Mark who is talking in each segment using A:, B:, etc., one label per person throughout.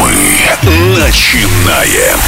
A: Мы начинаем.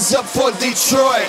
B: Hands up for Detroit,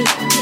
C: you.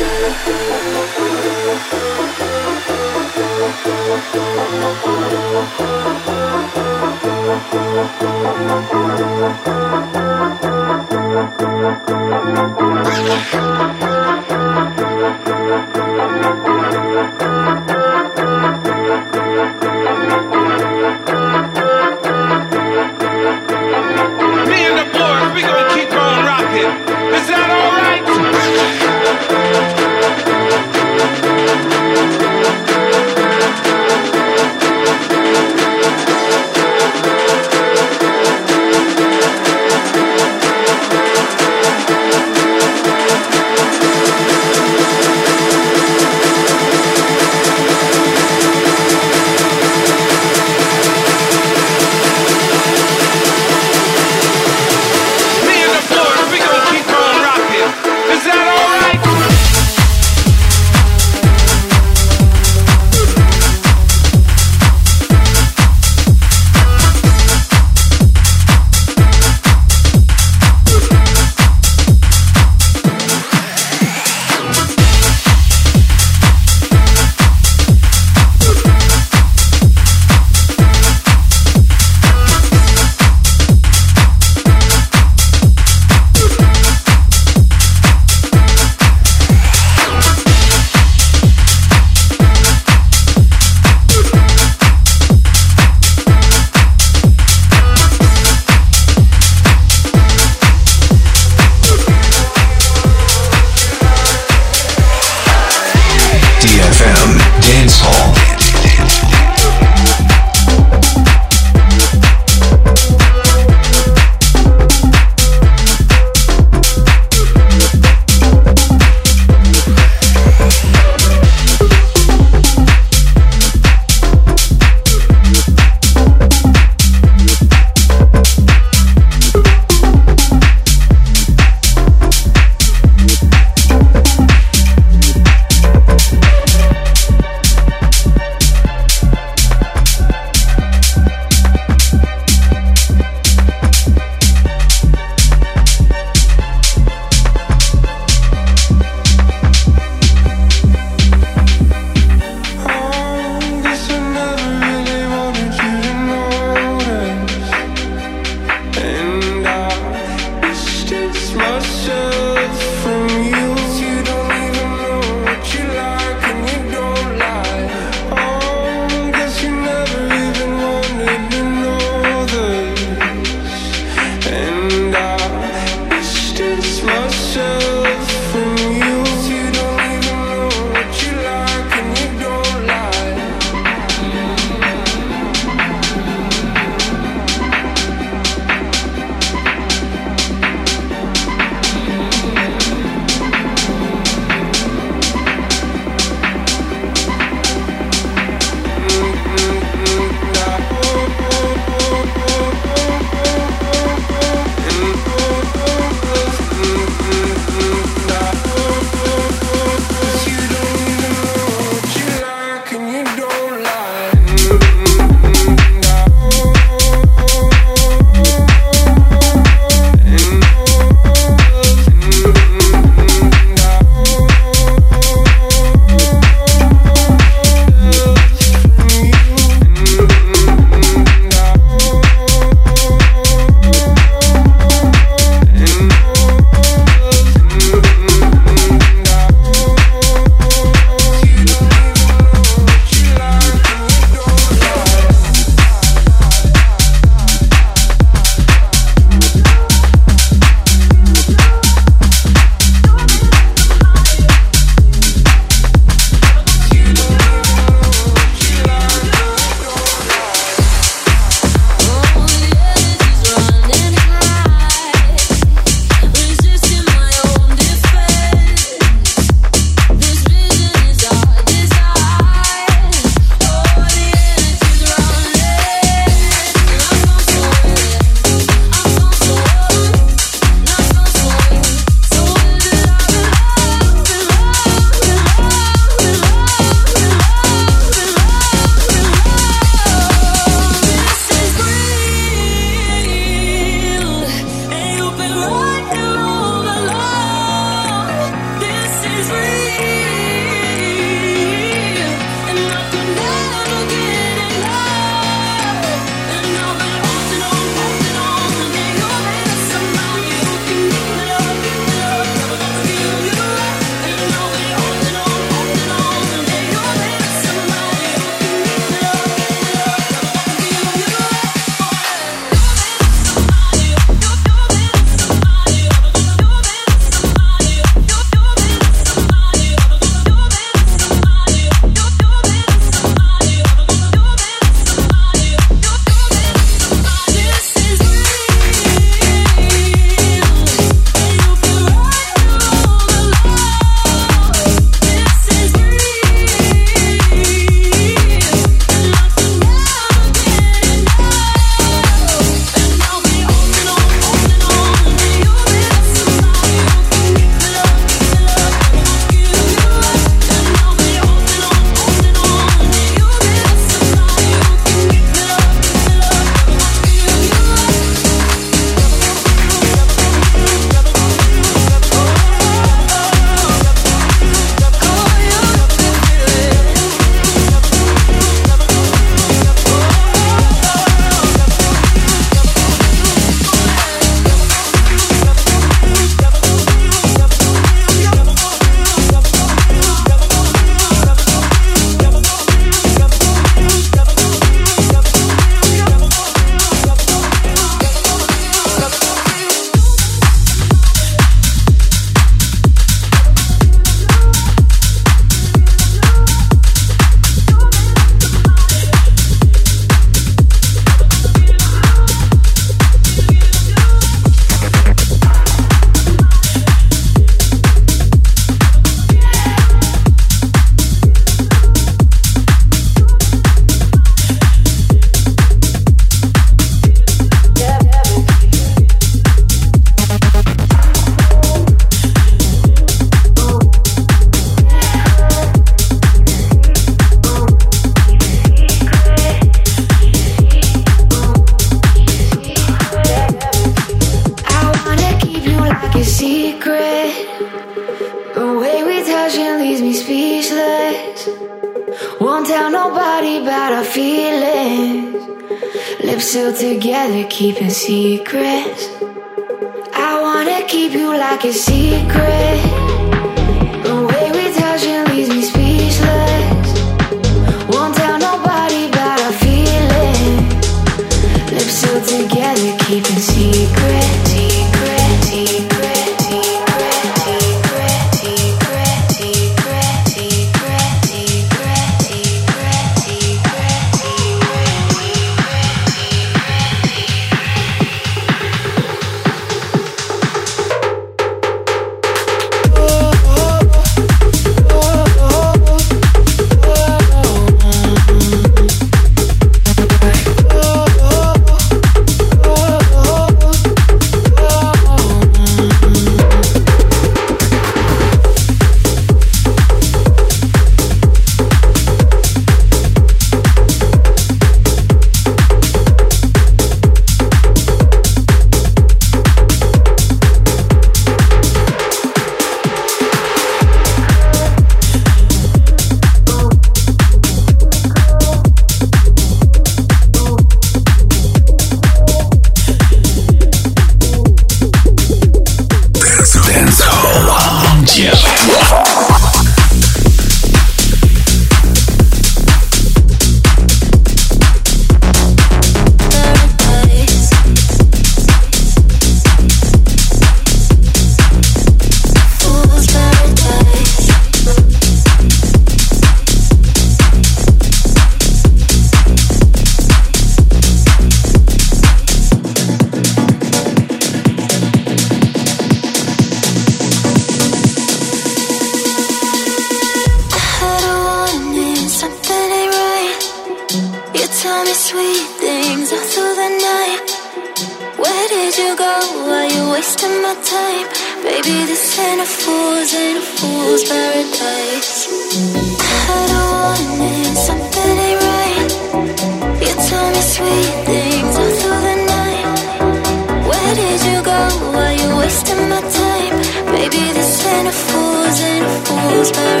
D: feels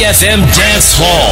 D: DFM
C: Dance Hall.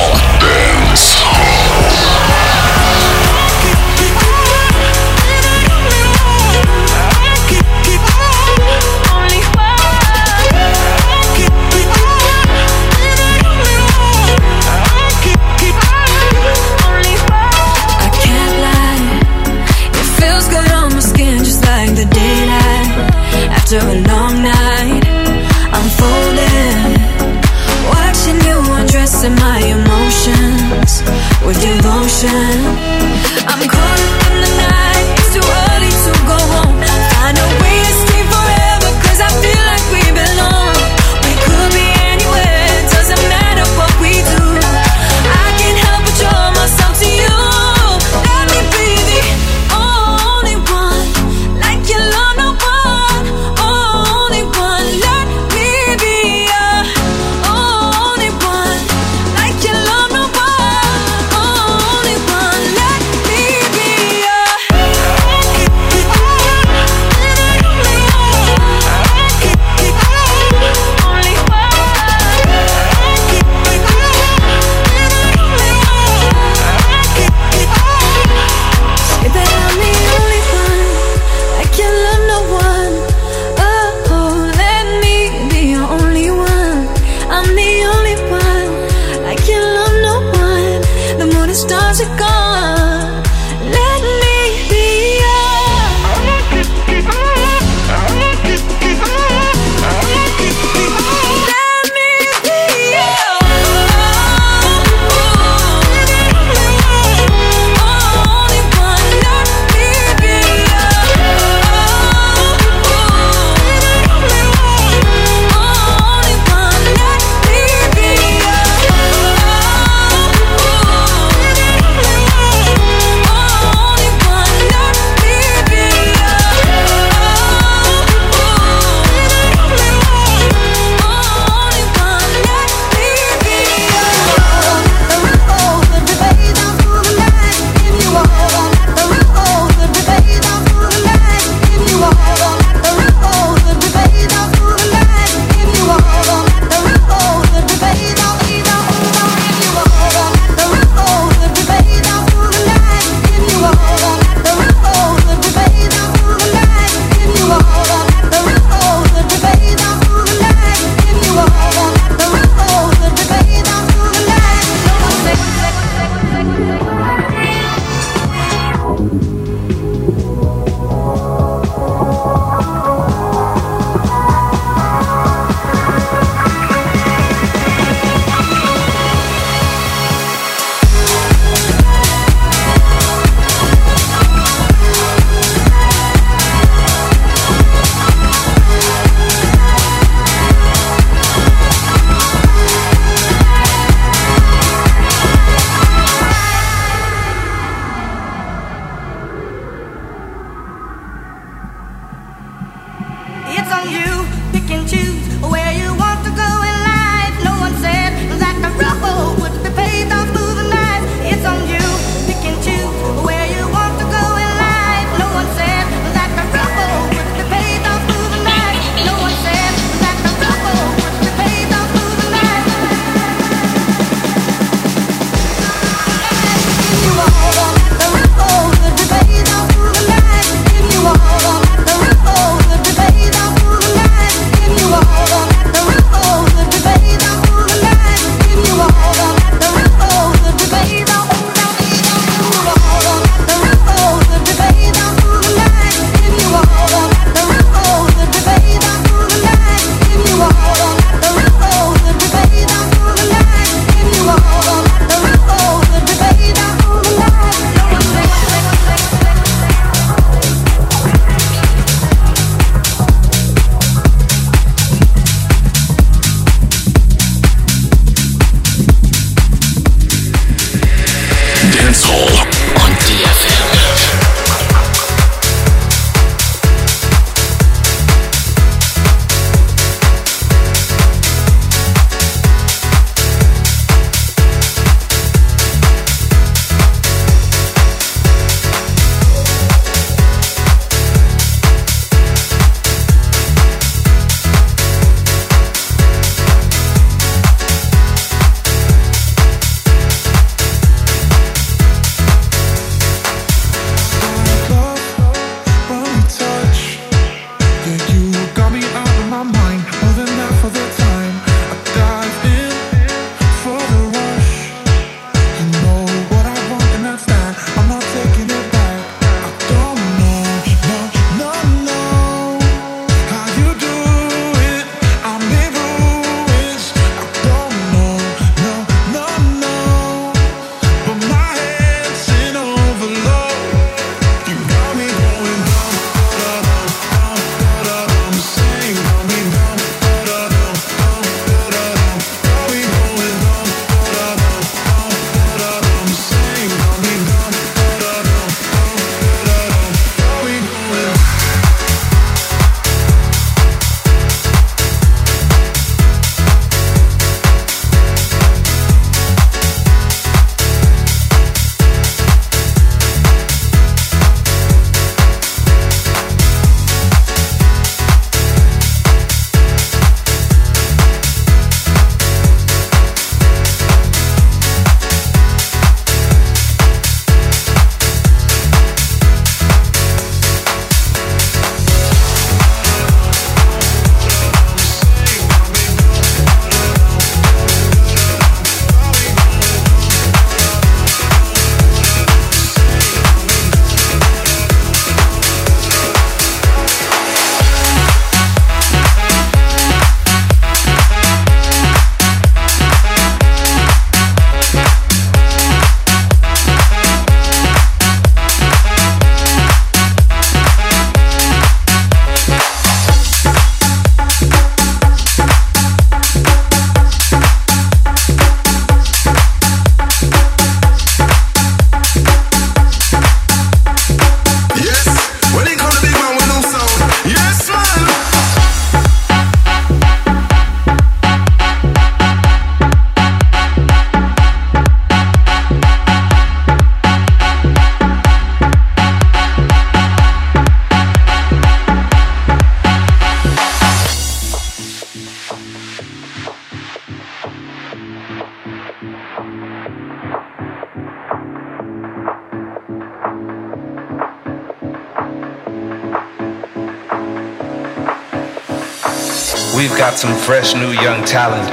E: We've got some fresh new young talent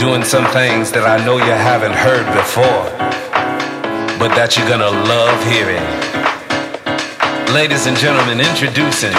E: doing some things that I know you haven't heard before, but that you're gonna love hearing. Ladies and gentlemen, introducing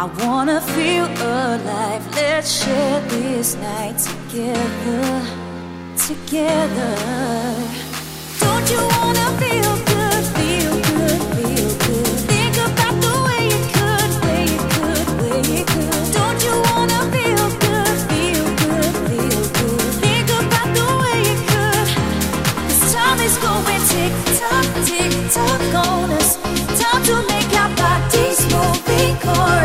F: I
G: wanna feel alive. Let's share this night together, together. Don't you wanna
B: be?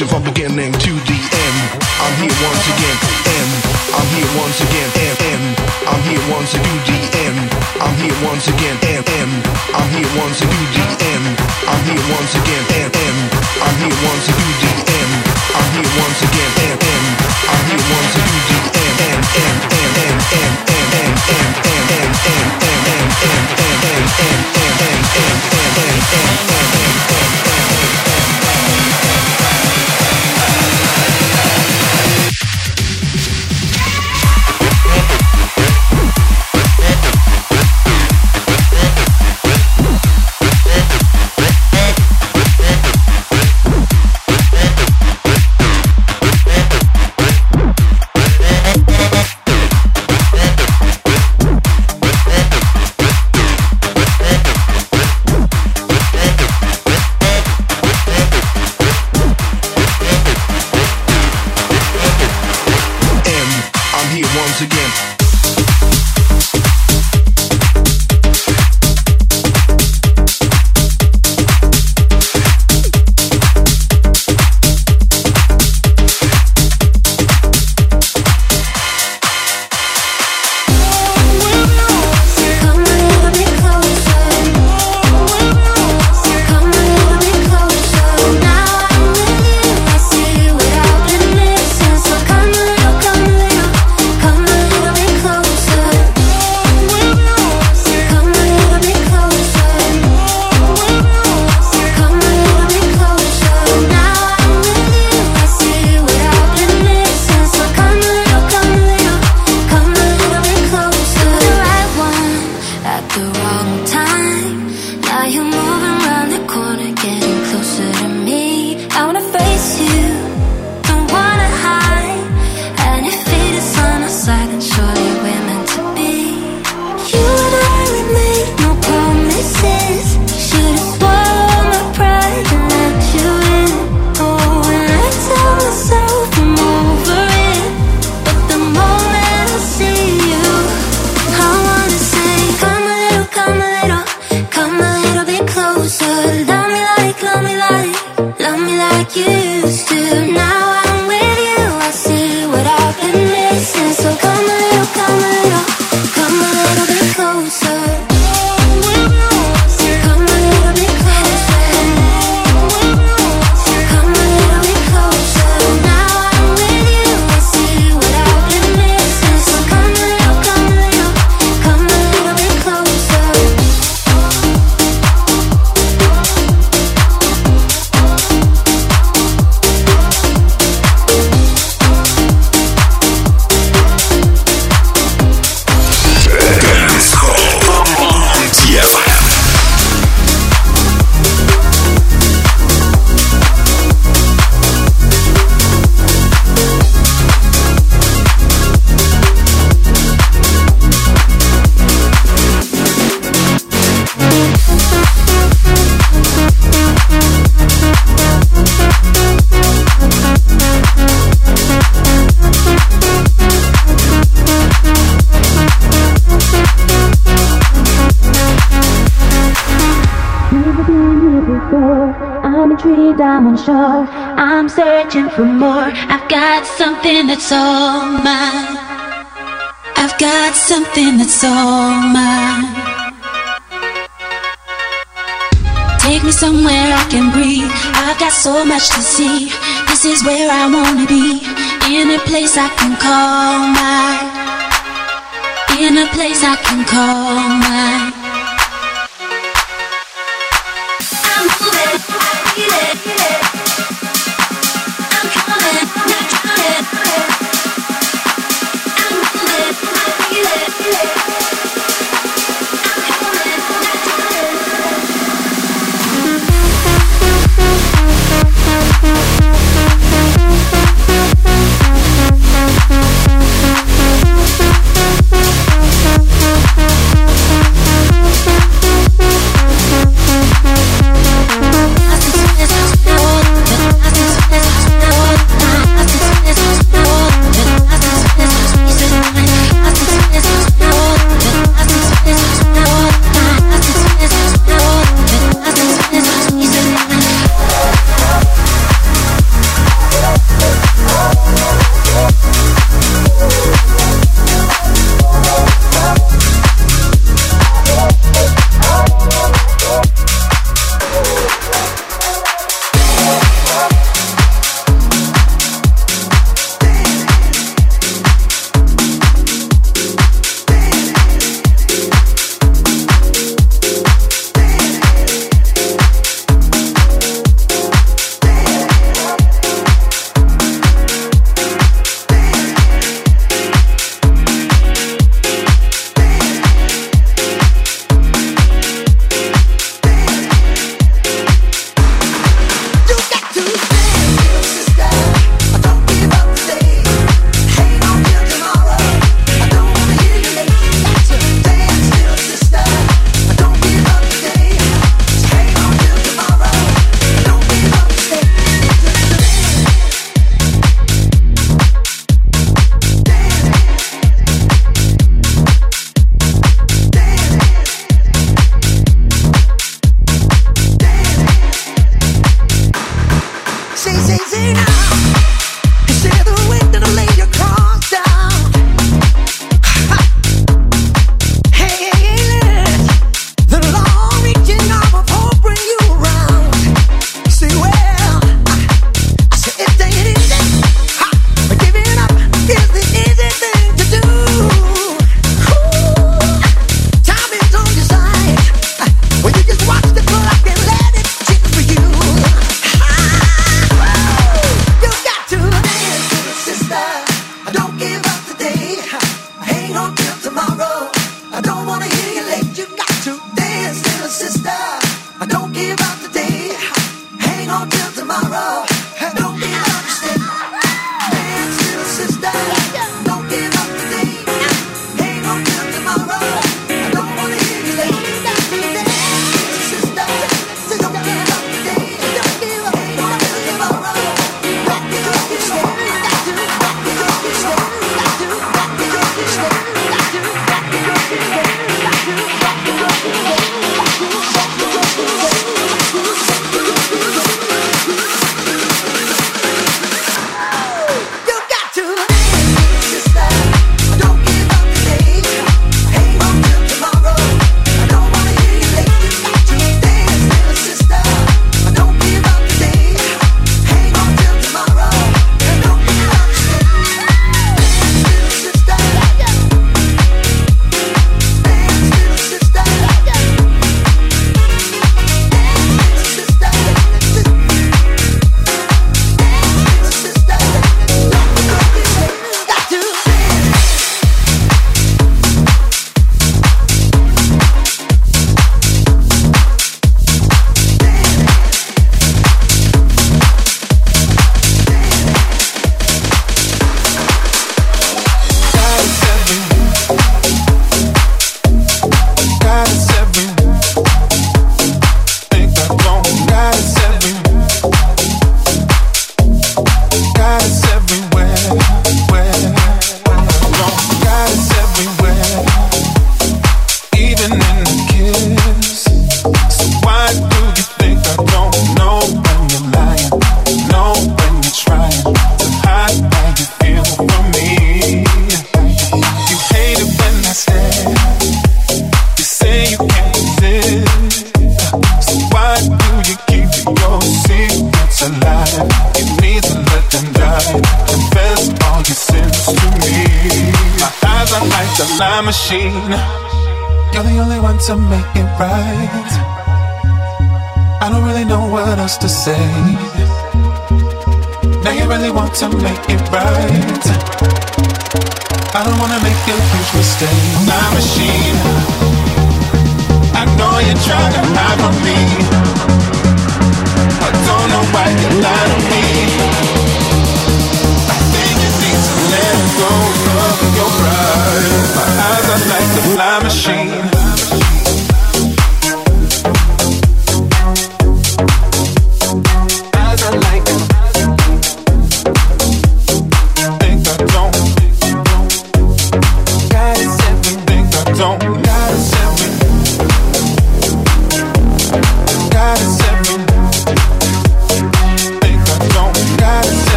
H: picture from beginning.
C: that's all mine. I've got something that's all mine. Take me somewhere I can breathe. I've got so much to see. This is where I wanna be. In a place I can call mine. In a place I can call mine.